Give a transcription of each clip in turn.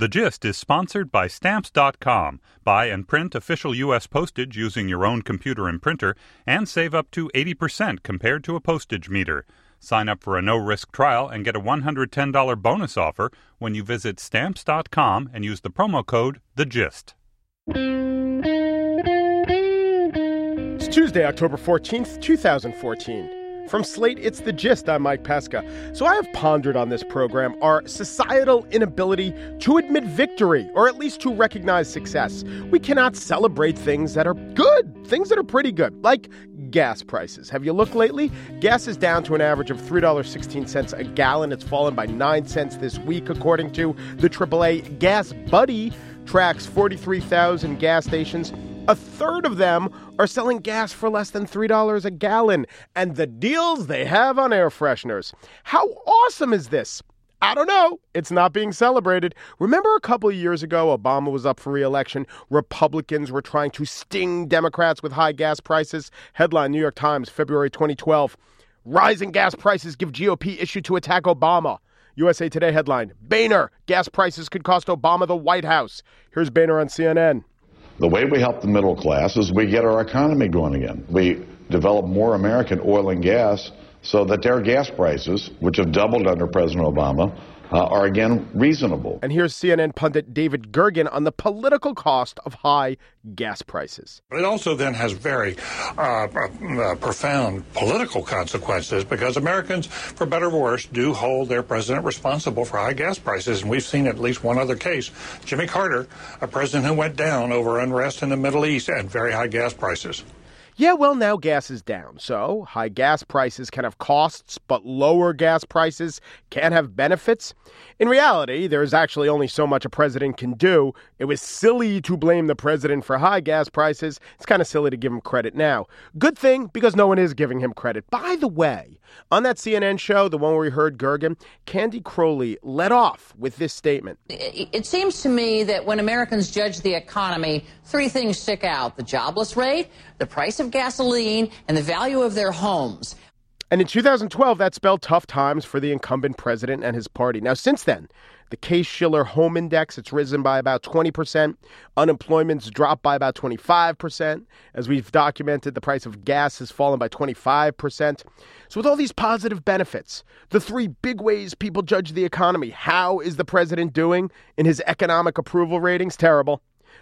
The Gist is sponsored by Stamps.com. Buy and print official U.S. postage using your own computer and printer and save up to 80% compared to a postage meter. Sign up for a no risk trial and get a $110 bonus offer when you visit Stamps.com and use the promo code The Gist. It's Tuesday, October 14th, 2014. From Slate, it's The Gist. I'm Mike Pesca. So I have pondered on this program our societal inability to admit victory, or at least to recognize success. We cannot celebrate things that are good, things that are pretty good, like gas prices. Have you looked lately? Gas is down to an average of $3.16 a gallon. It's fallen by 9 cents this week, according to the AAA Gas Buddy tracks 43,000 gas stations. A third of them are selling gas for less than $3 a gallon, and the deals they have on air fresheners. How awesome is this? I don't know. It's not being celebrated. Remember a couple of years ago, Obama was up for reelection. Republicans were trying to sting Democrats with high gas prices. Headline New York Times, February 2012. Rising gas prices give GOP issue to attack Obama. USA Today headline Boehner, gas prices could cost Obama the White House. Here's Boehner on CNN. The way we help the middle class is we get our economy going again. We develop more American oil and gas so that their gas prices, which have doubled under President Obama, uh, are again reasonable. And here's CNN pundit David Gergen on the political cost of high gas prices. But it also then has very uh, uh, profound political consequences because Americans, for better or worse, do hold their president responsible for high gas prices. And we've seen at least one other case Jimmy Carter, a president who went down over unrest in the Middle East and very high gas prices. Yeah, well, now gas is down. So high gas prices can have costs, but lower gas prices can have benefits. In reality, there's actually only so much a president can do. It was silly to blame the president for high gas prices. It's kind of silly to give him credit now. Good thing because no one is giving him credit. By the way, on that CNN show, the one where we heard Gergen, Candy Crowley led off with this statement. It seems to me that when Americans judge the economy, three things stick out the jobless rate, the price of gasoline, and the value of their homes. And in 2012, that spelled tough times for the incumbent president and his party. Now, since then, the Case Shiller Home Index, it's risen by about 20%. Unemployment's dropped by about 25%. As we've documented, the price of gas has fallen by 25%. So, with all these positive benefits, the three big ways people judge the economy, how is the president doing in his economic approval ratings? Terrible.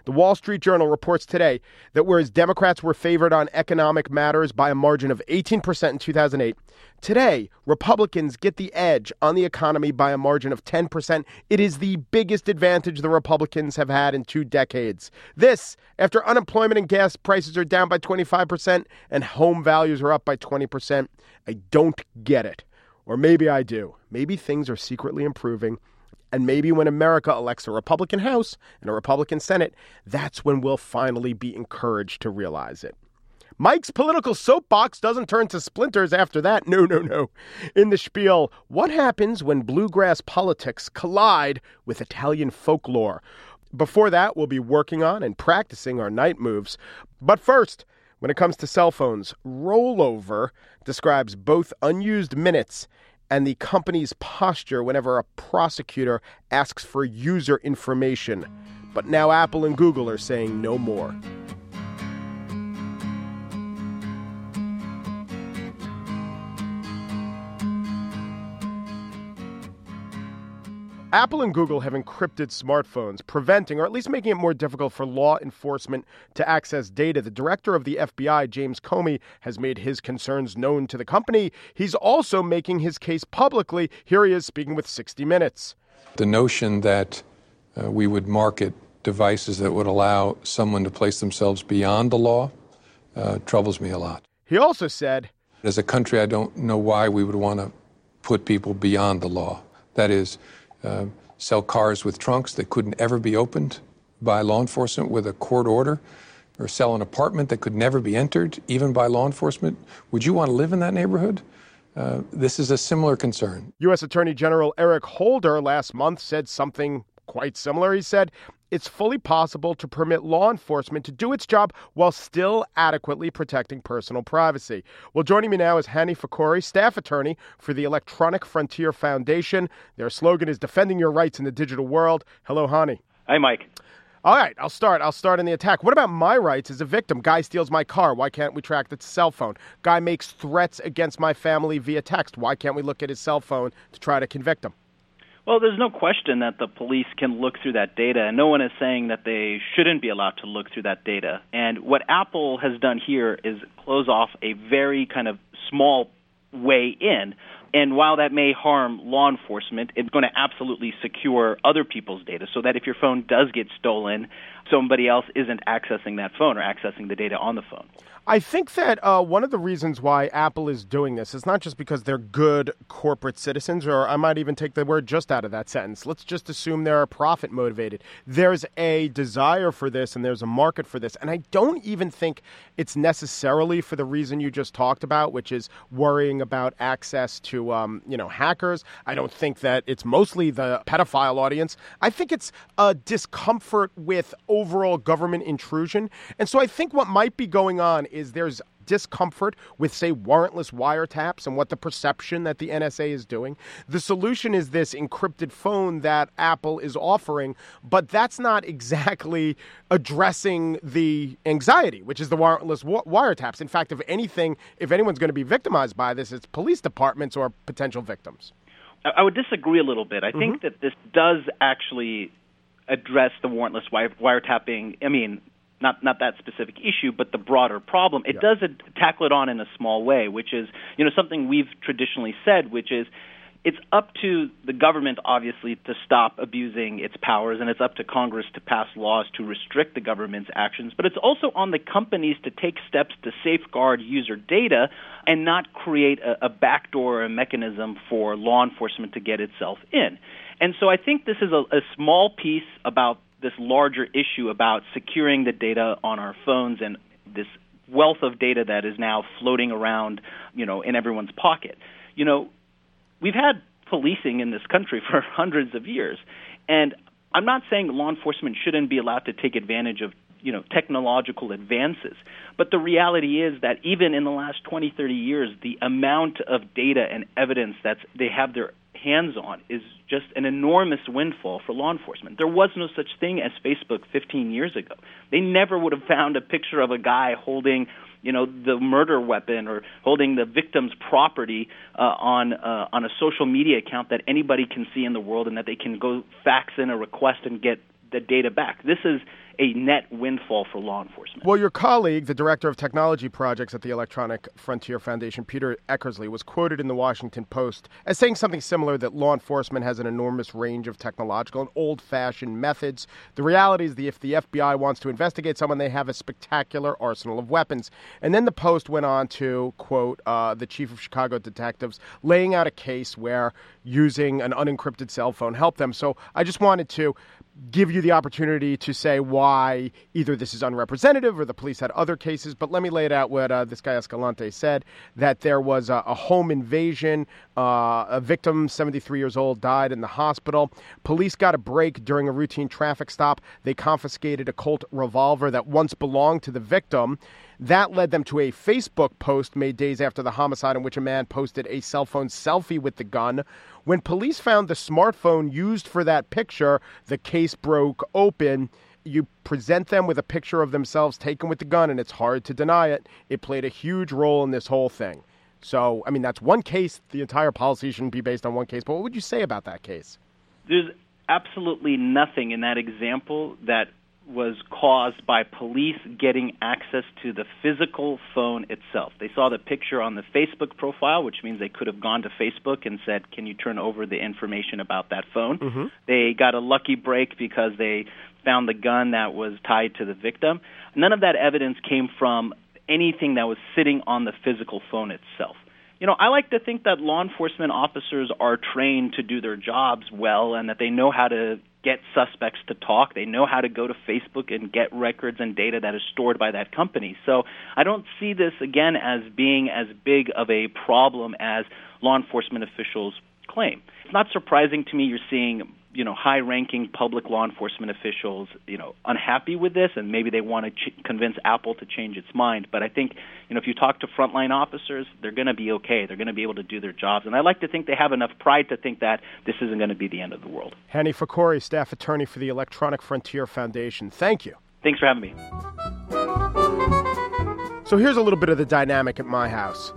The Wall Street Journal reports today that whereas Democrats were favored on economic matters by a margin of 18% in 2008, today Republicans get the edge on the economy by a margin of 10%. It is the biggest advantage the Republicans have had in two decades. This, after unemployment and gas prices are down by 25% and home values are up by 20%. I don't get it. Or maybe I do. Maybe things are secretly improving and maybe when America elects a Republican House and a Republican Senate, that's when we'll finally be encouraged to realize it. Mike's political soapbox doesn't turn to splinters after that. No, no, no. In the spiel, what happens when bluegrass politics collide with Italian folklore? Before that, we'll be working on and practicing our night moves. But first, when it comes to cell phones, rollover describes both unused minutes and the company's posture whenever a prosecutor asks for user information. But now Apple and Google are saying no more. Apple and Google have encrypted smartphones, preventing or at least making it more difficult for law enforcement to access data. The director of the FBI, James Comey, has made his concerns known to the company. He's also making his case publicly. Here he is speaking with 60 Minutes. The notion that uh, we would market devices that would allow someone to place themselves beyond the law uh, troubles me a lot. He also said, As a country, I don't know why we would want to put people beyond the law. That is, uh, sell cars with trunks that couldn't ever be opened by law enforcement with a court order, or sell an apartment that could never be entered, even by law enforcement. Would you want to live in that neighborhood? Uh, this is a similar concern. U.S. Attorney General Eric Holder last month said something quite similar. He said, it's fully possible to permit law enforcement to do its job while still adequately protecting personal privacy. Well, joining me now is Hanni Fakhoury, staff attorney for the Electronic Frontier Foundation. Their slogan is Defending Your Rights in the Digital World. Hello, Hanni. Hi, Mike. All right, I'll start. I'll start in the attack. What about my rights as a victim? Guy steals my car. Why can't we track the cell phone? Guy makes threats against my family via text. Why can't we look at his cell phone to try to convict him? Well, there's no question that the police can look through that data, and no one is saying that they shouldn't be allowed to look through that data. And what Apple has done here is close off a very kind of small way in. And while that may harm law enforcement, it's going to absolutely secure other people's data so that if your phone does get stolen, somebody else isn't accessing that phone or accessing the data on the phone. I think that uh, one of the reasons why Apple is doing this is not just because they're good corporate citizens, or I might even take the word just out of that sentence. Let's just assume they're profit motivated. There's a desire for this and there's a market for this. And I don't even think it's necessarily for the reason you just talked about, which is worrying about access to, um, you know, hackers. I don't think that it's mostly the pedophile audience. I think it's a discomfort with overall government intrusion. And so I think what might be going on is there's discomfort with, say, warrantless wiretaps and what the perception that the NSA is doing. The solution is this encrypted phone that Apple is offering, but that's not exactly addressing the anxiety, which is the warrantless wiretaps. In fact, if anything, if anyone's going to be victimized by this, it's police departments or potential victims. I would disagree a little bit. I mm-hmm. think that this does actually address the warrantless wiretapping. I mean, not not that specific issue, but the broader problem. It yeah. does tackle it on in a small way, which is you know something we've traditionally said, which is it's up to the government, obviously, to stop abusing its powers, and it's up to Congress to pass laws to restrict the government's actions. But it's also on the companies to take steps to safeguard user data and not create a, a backdoor or a mechanism for law enforcement to get itself in. And so I think this is a, a small piece about this larger issue about securing the data on our phones and this wealth of data that is now floating around, you know, in everyone's pocket. You know, we've had policing in this country for hundreds of years, and I'm not saying law enforcement shouldn't be allowed to take advantage of you know technological advances but the reality is that even in the last 20 30 years the amount of data and evidence that they have their hands on is just an enormous windfall for law enforcement. There was no such thing as Facebook 15 years ago. They never would have found a picture of a guy holding, you know, the murder weapon or holding the victim's property uh, on uh, on a social media account that anybody can see in the world and that they can go fax in a request and get the data back. This is a net windfall for law enforcement. Well, your colleague, the director of technology projects at the Electronic Frontier Foundation, Peter Eckersley, was quoted in the Washington Post as saying something similar that law enforcement has an enormous range of technological and old fashioned methods. The reality is that if the FBI wants to investigate someone, they have a spectacular arsenal of weapons. And then the Post went on to quote uh, the chief of Chicago detectives, laying out a case where using an unencrypted cell phone helped them. So I just wanted to give you the opportunity to say why either this is unrepresentative or the police had other cases. But let me lay it out what uh, this guy Escalante said that there was a, a home invasion. Uh, a victim, 73 years old, died in the hospital. Police got a break during a routine traffic stop. They confiscated a Colt revolver that once belonged to the victim. That led them to a Facebook post made days after the homicide in which a man posted a cell phone selfie with the gun. When police found the smartphone used for that picture, the case broke open. You present them with a picture of themselves taken with the gun, and it's hard to deny it. It played a huge role in this whole thing. So, I mean, that's one case. The entire policy shouldn't be based on one case. But what would you say about that case? There's absolutely nothing in that example that was caused by police getting access to the physical phone itself. They saw the picture on the Facebook profile, which means they could have gone to Facebook and said, "Can you turn over the information about that phone?" Mm-hmm. They got a lucky break because they found the gun that was tied to the victim. None of that evidence came from anything that was sitting on the physical phone itself. You know, I like to think that law enforcement officers are trained to do their jobs well and that they know how to get suspects to talk. They know how to go to Facebook and get records and data that is stored by that company. So I don't see this again as being as big of a problem as law enforcement officials claim. It's not surprising to me you're seeing you know high-ranking public law enforcement officials you know unhappy with this and maybe they want to ch- convince Apple to change its mind. But I think you know if you talk to frontline officers they're going to be okay. They're going to be able to do their jobs. And I like to think they have enough pride to think that this isn't going to be the end of the world. Hanni Fakhoury staff attorney for the Electronic Frontier Foundation. Thank you. Thanks for having me. So here's a little bit of the dynamic at my house.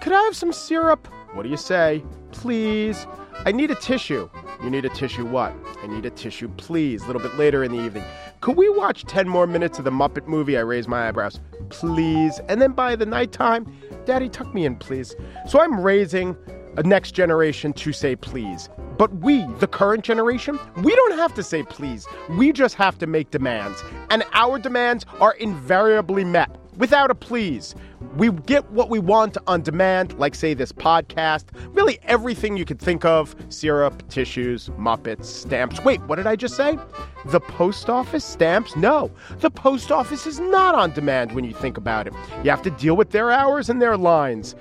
Could I have some syrup? What do you say? Please. I need a tissue you need a tissue what? I need a tissue, please. A little bit later in the evening. Could we watch 10 more minutes of the Muppet movie? I raise my eyebrows. Please. And then by the nighttime, Daddy, tuck me in, please. So I'm raising a next generation to say please. But we, the current generation, we don't have to say please. We just have to make demands. And our demands are invariably met without a please. We get what we want on demand, like, say, this podcast. Really, everything you could think of syrup, tissues, Muppets, stamps. Wait, what did I just say? The post office stamps? No, the post office is not on demand when you think about it. You have to deal with their hours and their lines.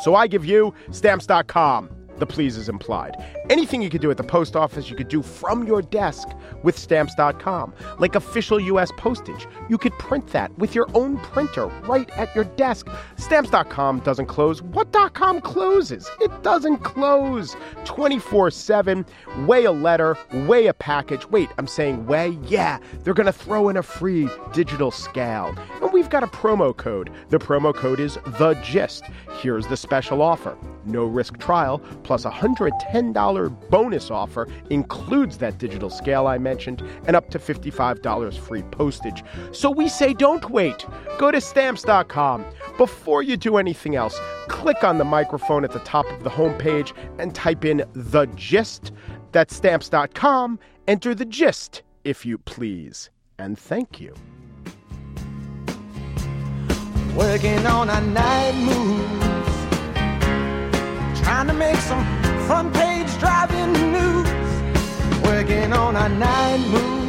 So I give you stamps.com. The please is implied. Anything you could do at the post office, you could do from your desk with stamps.com. Like official U.S. postage, you could print that with your own printer right at your desk. Stamps.com doesn't close. What.com closes? It doesn't close 24 7. Weigh a letter, weigh a package. Wait, I'm saying weigh? Yeah, they're going to throw in a free digital scale. And we've got a promo code. The promo code is The Gist. Here's the special offer no risk trial plus $110 $100 bonus offer includes that digital scale I mentioned and up to $55 free postage. So we say don't wait. Go to stamps.com. Before you do anything else, click on the microphone at the top of the homepage and type in the gist. That's stamps.com. Enter the gist, if you please. And thank you. Working on a night move trying to make some fun. Working on night move.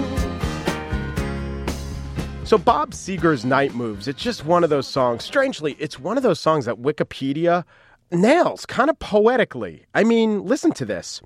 So Bob Seger's Night Moves, it's just one of those songs. Strangely, it's one of those songs that Wikipedia nails kind of poetically. I mean, listen to this.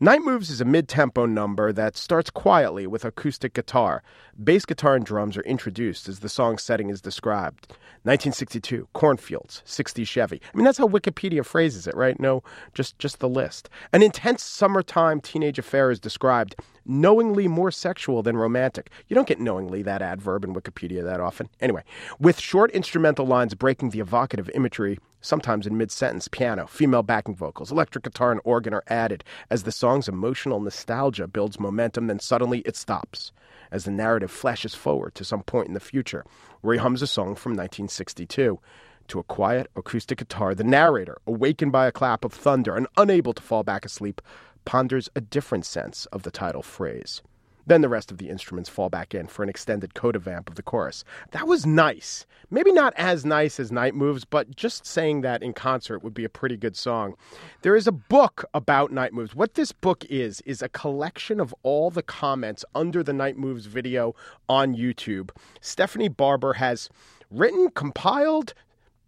Night Moves is a mid tempo number that starts quietly with acoustic guitar. Bass guitar and drums are introduced as the song's setting is described. 1962, cornfields, 60 Chevy. I mean, that's how Wikipedia phrases it, right? No, just, just the list. An intense summertime teenage affair is described, knowingly more sexual than romantic. You don't get knowingly that adverb in Wikipedia that often. Anyway, with short instrumental lines breaking the evocative imagery, sometimes in mid sentence, piano, female backing vocals, electric guitar, and organ are added as the song's emotional nostalgia builds momentum, then suddenly it stops as the narrative flashes forward to some point in the future, where he hums a song from 1962. To a quiet acoustic guitar, the narrator, awakened by a clap of thunder and unable to fall back asleep, ponders a different sense of the title phrase. Then the rest of the instruments fall back in for an extended coda vamp of the chorus. That was nice. Maybe not as nice as Night Moves, but just saying that in concert would be a pretty good song. There is a book about Night Moves. What this book is, is a collection of all the comments under the Night Moves video on YouTube. Stephanie Barber has written, compiled,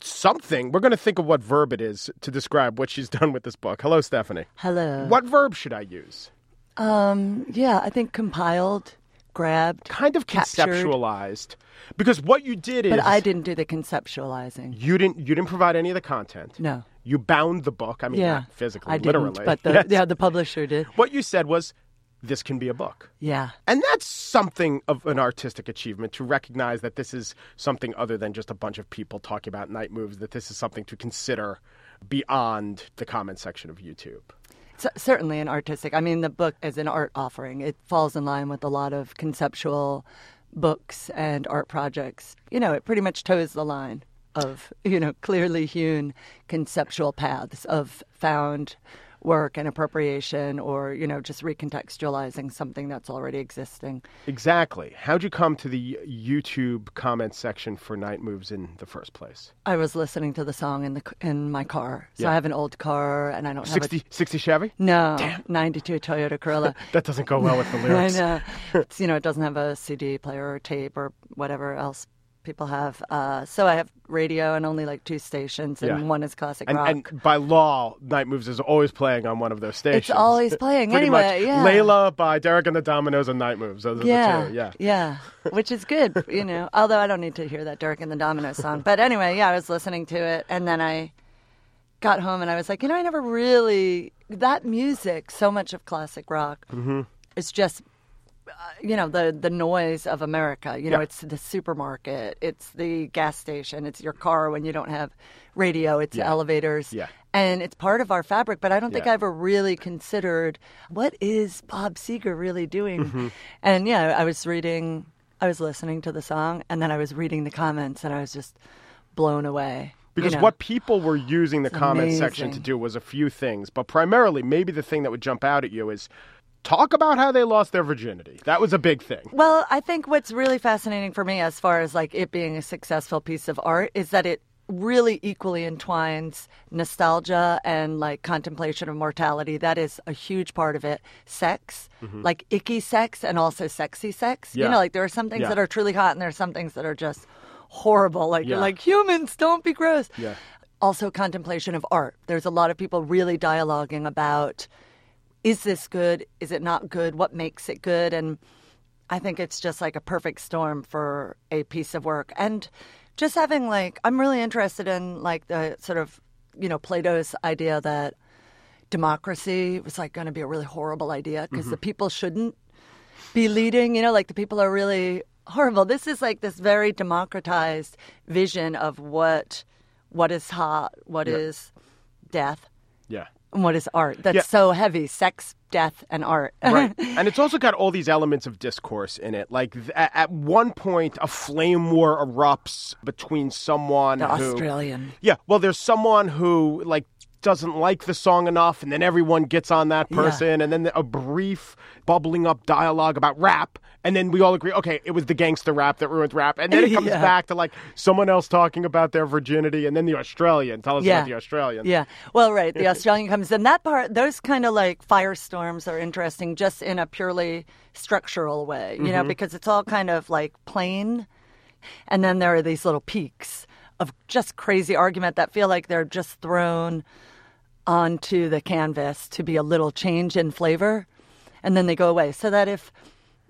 something. We're going to think of what verb it is to describe what she's done with this book. Hello, Stephanie. Hello. What verb should I use? Um, yeah, I think compiled, grabbed, kind of captured. conceptualized. Because what you did is But I didn't do the conceptualizing. you didn't you didn't provide any of the content. No. You bound the book. I mean, yeah, not physically, I didn't, literally. but the, Yes. yeah, the publisher did. What you said was, this can be a book. Yeah. And that's something of an artistic achievement to recognize that this is something other than just a bunch of people talking about night moves, that this is something to consider beyond the comment section of YouTube. C- certainly an artistic. I mean, the book is an art offering. It falls in line with a lot of conceptual books and art projects. You know, it pretty much toes the line of you know clearly hewn conceptual paths of found work and appropriation or you know just recontextualizing something that's already existing Exactly. How'd you come to the YouTube comment section for Night Moves in the first place? i was listening to the song in the in my car so Yeah. i have an old car and i don't have 60, 60 Chevy? a no 92 toyota corolla That doesn't go well with the lyrics. I know. It's, you know, it doesn't have a CD player or tape or whatever else people have. Uh, so I have radio and only like two stations, and Yeah. one is classic And, rock. and by law, Night Moves is always playing on one of those stations. It's always playing Pretty anyway, much. yeah. Layla by Derek and the Dominos and Night Moves. Those are yeah, the two. Yeah. yeah, which is good, you know. Although I don't need to hear that Derek and the Domino song, but anyway, yeah, I was listening to it, and then I got home and I was like, you know, I never really that music. So much of classic rock Mm-hmm. is just you know the the noise of America. You know, Yeah. it's the supermarket, it's the gas station, it's your car when you don't have radio, it's Yeah. elevators. Yeah. And it's part of our fabric, but I don't think. I ever really considered what is Bob Seger really doing. Mm-hmm. And yeah, I was reading, I was listening to the song, and then I was reading the comments, and I was just blown away. you Because know. what people were using the comment section to do was a few things, but primarily, maybe the thing that would jump out at you is talk about how they lost their virginity. That was a big thing. Well, I think what's really fascinating for me, as far as like it being a successful piece of art, is that it really equally entwines nostalgia and like contemplation of mortality. That is a huge part of it. Sex, like icky sex, and also sexy sex. Mm-hmm. Yeah. You know, like there are some things Yeah. that are truly hot, and there are some things that are just horrible. Like you're like humans, don't be gross. Yeah. Also, contemplation of art. There's a lot of people really dialoguing about is this good? Is it not good? What makes it good? And I think it's just like a perfect storm for a piece of work. And just having like, I'm really interested in like the sort of, you know, Plato's idea that democracy was like going to be a really horrible idea because mm-hmm. the people shouldn't be leading, you know, like the people are really horrible. This is like this very democratized vision of what what is hot, what is death, Yeah. And what is art. That's Yeah. so heavy. Sex, death, and art. right. And it's also got all these elements of discourse in it. Like th- at, at one point, a flame war erupts between someone the who, Australian. Yeah, well, there's someone who like doesn't like the song enough, and then everyone gets on that Yeah. person, and then a brief bubbling up dialogue about rap, and then we all agree, okay, it was the gangster rap that ruined rap, and then it comes Yeah. back to like someone else talking about their virginity, and then the Australian. Tell us Yeah. about the Australian. Yeah. Well, right. The Australian comes in. That part, those kind of like firestorms are interesting just in a purely structural way, you know, mm-hmm. because it's all kind of like plain. And then there are these little peaks of just crazy argument that feel like they're just thrown onto the canvas to be a little change in flavor. And then they go away. So that if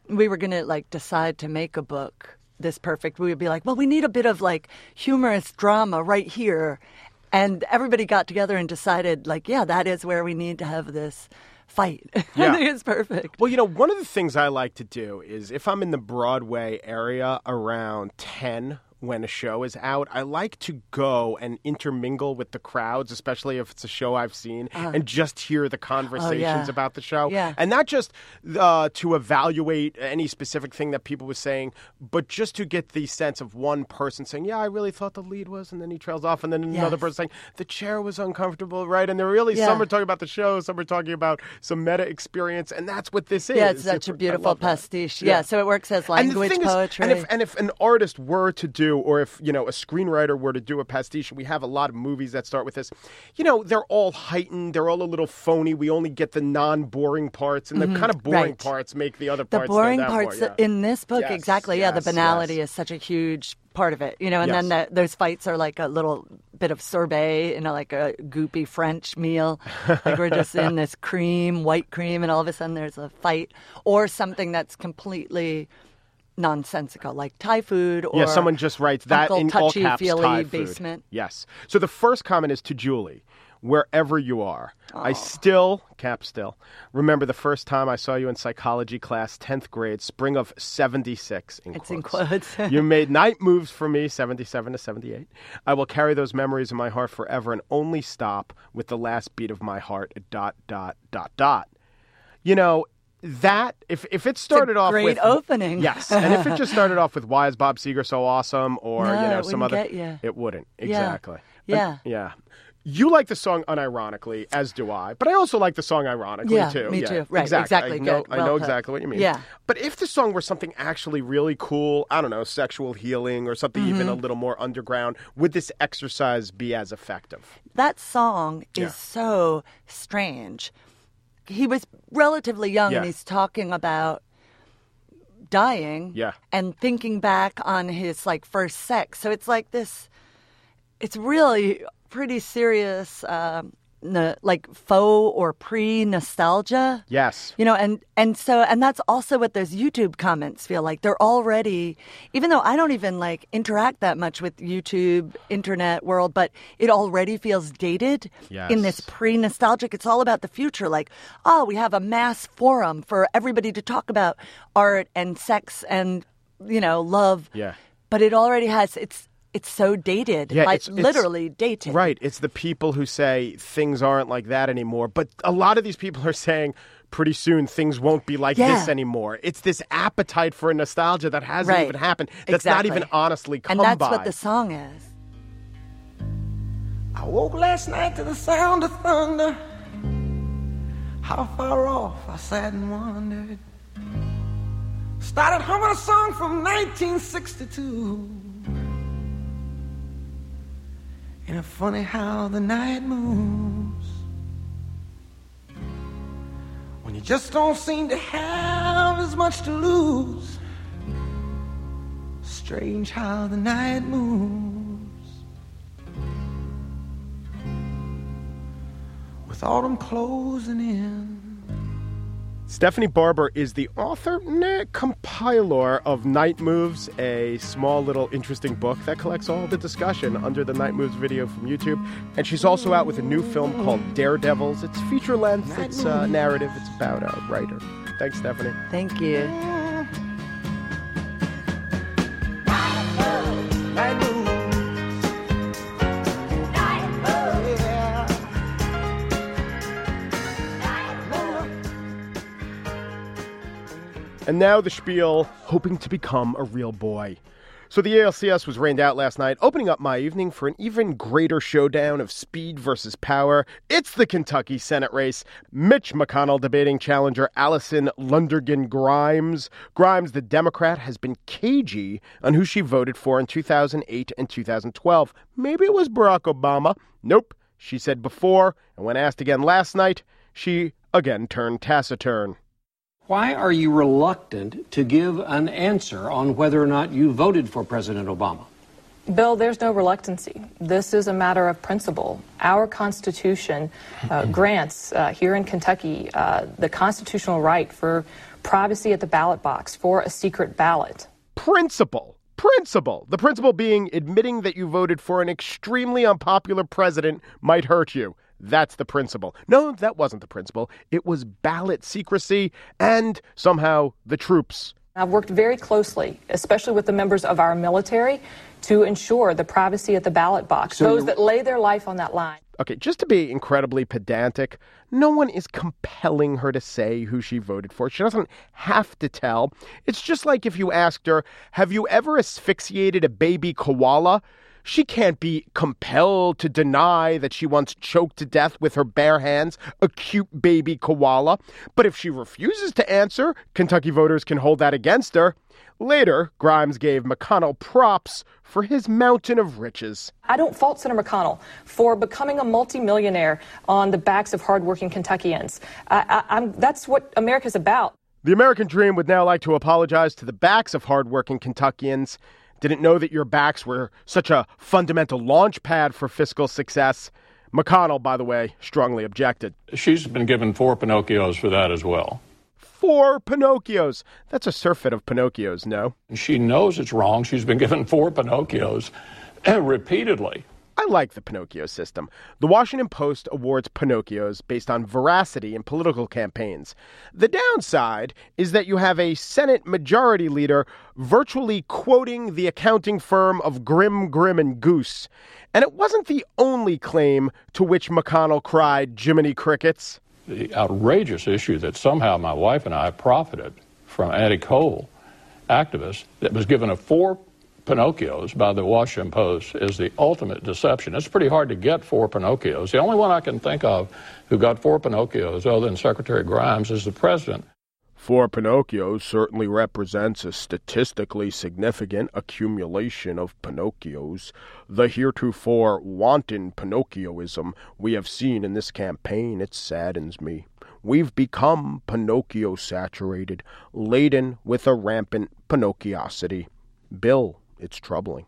we were going to like decide to make a book this perfect, we would be like, well, we need a bit of like humorous drama right here. And everybody got together and decided, like, yeah, that is where we need to have this fight. Yeah. I think it's perfect. Well, you know, one of the things I like to do is if I'm in the Broadway area around 10 when a show is out, I like to go and intermingle with the crowds, especially if it's a show I've seen, and just hear the conversations. Oh, yeah. about the show. Yeah. And not just uh, to evaluate any specific thing that people were saying, but just to get the sense of one person saying, Yeah, I really thought the lead was, and then he trails off, and then another Yes. person saying, The chair was uncomfortable, right? And they're really, Yeah. some are talking about the show, some are talking about some meta experience, and that's what this is. Yeah, it's such a beautiful pastiche. Yeah. so it works as And language is- poetry. and if and if an artist were to do, or if you know a screenwriter were to do a pastiche, we have a lot of movies that start with this. You know, they're all heightened, they're all a little phony. We only get the non-boring parts, and the kind of boring Mm-hmm. right. parts make the other the parts. boring parts more, yeah. in this book Yes, exactly yeah the banality yes. is such a huge part of it you know and then the, those fights are like a little bit of sorbet you know like a goopy french meal like we're just in this cream white cream and all of a sudden there's a fight or something that's completely nonsensical like thai food or yeah, someone just writes that Uncle in all caps. touchy-feely Thai food. basement Yes. So the first comment is to Julie. wherever you are. I still, cap still, remember the first time I saw you in psychology class, 10th grade, spring of 76. In It's in quotes. quotes. you made night moves for me, 77 to 78. I will carry those memories in my heart forever and only stop with the last beat of my heart, dot, dot, dot, dot. You know, that, if, if it started off with great with. opening. Yes. And if it just started off with why is Bob Seger so awesome or, No, you know, some other. It wouldn't. Exactly. Yeah. And- yeah. You like the song unironically, as do I, but I also like the song ironically Yeah, too. me yeah, too. Right, exactly. exactly. I know, Good. I know exactly what you mean. Yeah. But if the song were something actually really cool, I don't know, sexual healing or something even a Mm-hmm. little more underground, would this exercise be as effective? that song is so strange. He was relatively young Yeah. and he's talking about dying Yeah. and thinking back on his like first sex. So it's like this it's really pretty serious um like faux or pre nostalgia. Yes. You know, and and so and that's also what those YouTube comments feel like. They're already even though I don't even like interact that much with YouTube internet world, but it already feels dated yes. in this pre-nostalgic. It's all about the future like, oh, we have a mass forum for everybody to talk about art and sex and you know, love. Yeah. But it already has it's it's so dated. Yeah, like it's- it's- literally dated. Right. It's the people who say things aren't like that anymore. But a lot of these people are saying pretty soon things won't be like this anymore. It's this appetite for a nostalgia that hasn't Right. even happened. That's not even honestly come by. And that's by. what the song is. I woke last night to the sound of thunder. How far off I sat and wondered. Started humming a song from 1962. And it's funny how the night moves. When you just don't seem to have as much to lose. Strange how the night moves. With autumn closing in. Stephanie Barber is the author, nah, compiler of Night Moves, a small little interesting book that collects all the discussion under the Night Moves video from YouTube. And she's also out with a new film called Daredevils. It's feature length, it's uh, narrative, it's about a writer. Thanks, Stephanie. Thank you. And now the spiel, hoping to become a real boy. So the ALCS was rained out last night, opening up my evening for an even greater showdown of speed versus power. It's the Kentucky Senate race. Mitch McConnell debating challenger Alison Lundergan Grimes. Grimes, the Democrat, has been cagey on who she voted for in 2008 and 2012. Maybe it was Barack Obama. Nope. She said before, and when asked again last night, she again turned taciturn. Why are you reluctant to give an answer on whether or not you voted for President Obama? Bill, there's no reluctancy. This is a matter of principle. Our Constitution uh, grants uh, here in Kentucky uh, the constitutional right for privacy at the ballot box, for a secret ballot. principle. Principle. The principle being admitting that you voted for an extremely unpopular president might hurt you. That's the principle. No, that wasn't the principle. It was ballot secrecy and somehow the troops. I've worked very closely, especially with the members of our military, to ensure the privacy at the ballot box, So those that lay their life on that line. Okay, just to be incredibly pedantic, no one is compelling her to say who she voted for. She doesn't have to tell. It's just like if you asked her, Have you ever asphyxiated a baby koala? She can't be compelled to deny that she once choked to death with her bare hands a cute baby koala. But if she refuses to answer, Kentucky voters can hold that against her. Later, Grimes gave McConnell props for his mountain of riches. I don't fault Senator McConnell for becoming a multimillionaire on the backs of hardworking Kentuckians. I, I, I'm, that's what America's about. The American dream would now like to apologize to the backs of hardworking Kentuckians. Didn't know that your backs were such a fundamental launch pad for fiscal success. McConnell, by the way, strongly objected. She's been given four Pinocchios for that as well. Four Pinocchios. That's a surfeit of Pinocchios, no? She knows it's wrong. She's been given four Pinocchios eh, repeatedly. I like the Pinocchio system. The Washington Post awards Pinocchios based on veracity in political campaigns. The downside is that you have a Senate majority leader virtually quoting the accounting firm of Grimm, Grimm, and Goose. And it wasn't the only claim to which McConnell cried Jiminy Crickets. The outrageous issue that somehow my wife and I profited from anti coal activists that was given a four Pinocchios by the Washington Post is the ultimate deception. It's pretty hard to get four Pinocchios. The only one I can think of who got four Pinocchios, other than Secretary Grimes, is the president. Four Pinocchios certainly represents a statistically significant accumulation of Pinocchios. The heretofore wanton Pinocchioism we have seen in this campaign, it saddens me. We've become Pinocchio saturated, laden with a rampant Pinocchiosity. Bill, it's troubling.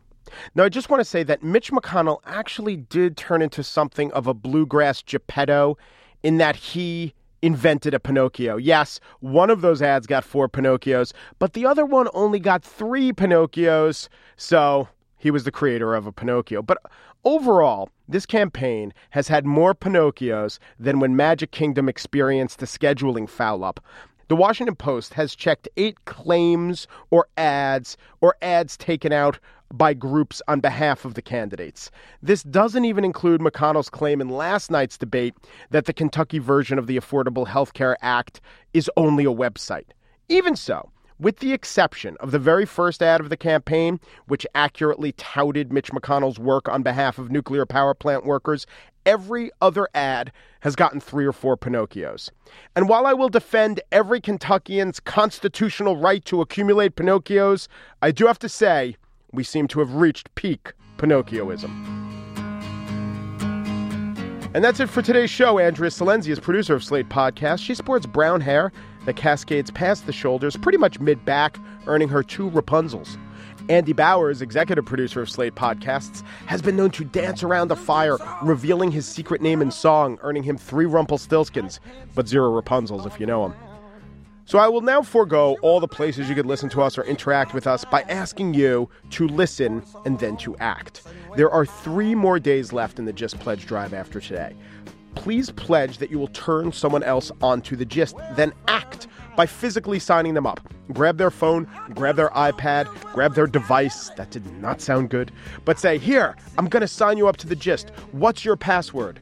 Now, I just want to say that Mitch McConnell actually did turn into something of a bluegrass Geppetto in that he invented a Pinocchio. Yes, one of those ads got four Pinocchios, but the other one only got three Pinocchios. So he was the creator of a Pinocchio. But overall, this campaign has had more Pinocchios than when Magic Kingdom experienced a scheduling foul up. The Washington Post has checked eight claims or ads or ads taken out by groups on behalf of the candidates. This doesn't even include McConnell's claim in last night's debate that the Kentucky version of the Affordable Health Care Act is only a website. Even so, with the exception of the very first ad of the campaign, which accurately touted Mitch McConnell's work on behalf of nuclear power plant workers, every other ad has gotten three or four Pinocchios. And while I will defend every Kentuckian's constitutional right to accumulate Pinocchios, I do have to say we seem to have reached peak Pinocchioism. And that's it for today's show. Andrea Silenzi is producer of Slate Podcast. She sports brown hair that cascades past the shoulders, pretty much mid back, earning her two Rapunzels. Andy Bowers, executive producer of Slate Podcasts, has been known to dance around the fire, revealing his secret name and song, earning him three Rumpelstiltskins, but zero Rapunzels if you know him. So I will now forego all the places you could listen to us or interact with us by asking you to listen and then to act. There are three more days left in the Gist Pledge Drive after today please pledge that you will turn someone else onto the gist, then act by physically signing them up. Grab their phone, grab their iPad, grab their device. That did not sound good. But say, Here, I'm going to sign you up to the gist. What's your password?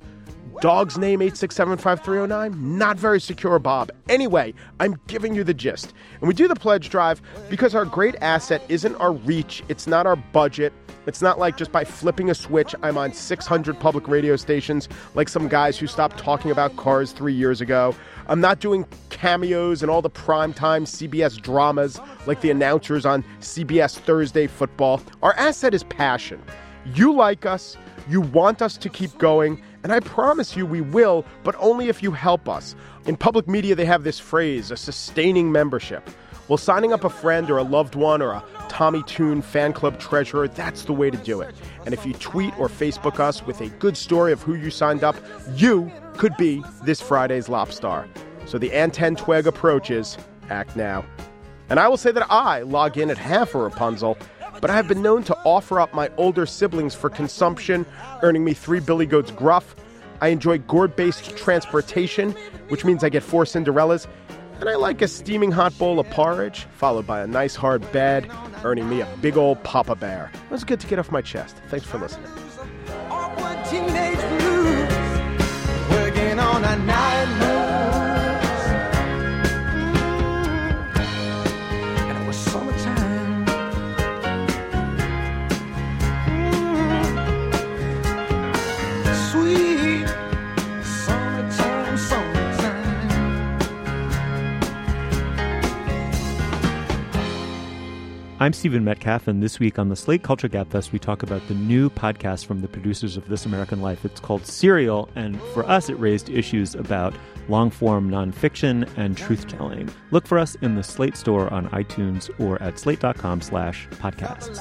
Dog's name 8675309? Not very secure, Bob. Anyway, I'm giving you the gist. And we do the pledge drive because our great asset isn't our reach, it's not our budget. It's not like just by flipping a switch, I'm on 600 public radio stations like some guys who stopped talking about cars three years ago. I'm not doing cameos and all the primetime CBS dramas like the announcers on CBS Thursday football. Our asset is passion. You like us, you want us to keep going, and I promise you we will, but only if you help us. In public media, they have this phrase, a sustaining membership. Well, signing up a friend or a loved one or a Tommy Tune fan club treasurer, that's the way to do it. And if you tweet or Facebook us with a good story of who you signed up, you could be this Friday's Lobstar. So the Anten Tweg approaches, act now. And I will say that I log in at half a Rapunzel but I have been known to offer up my older siblings for consumption, earning me three Billy Goats gruff. I enjoy gourd based transportation, which means I get four Cinderellas. And I like a steaming hot bowl of porridge, followed by a nice hard bed, earning me a big old Papa Bear. It was good to get off my chest. Thanks for listening. Stephen Metcalf, and this week on the Slate Culture Gabfest, we talk about the new podcast from the producers of This American Life. It's called Serial, and for us, it raised issues about long form nonfiction and truth telling. Look for us in the Slate store on iTunes or at slate.com slash podcasts.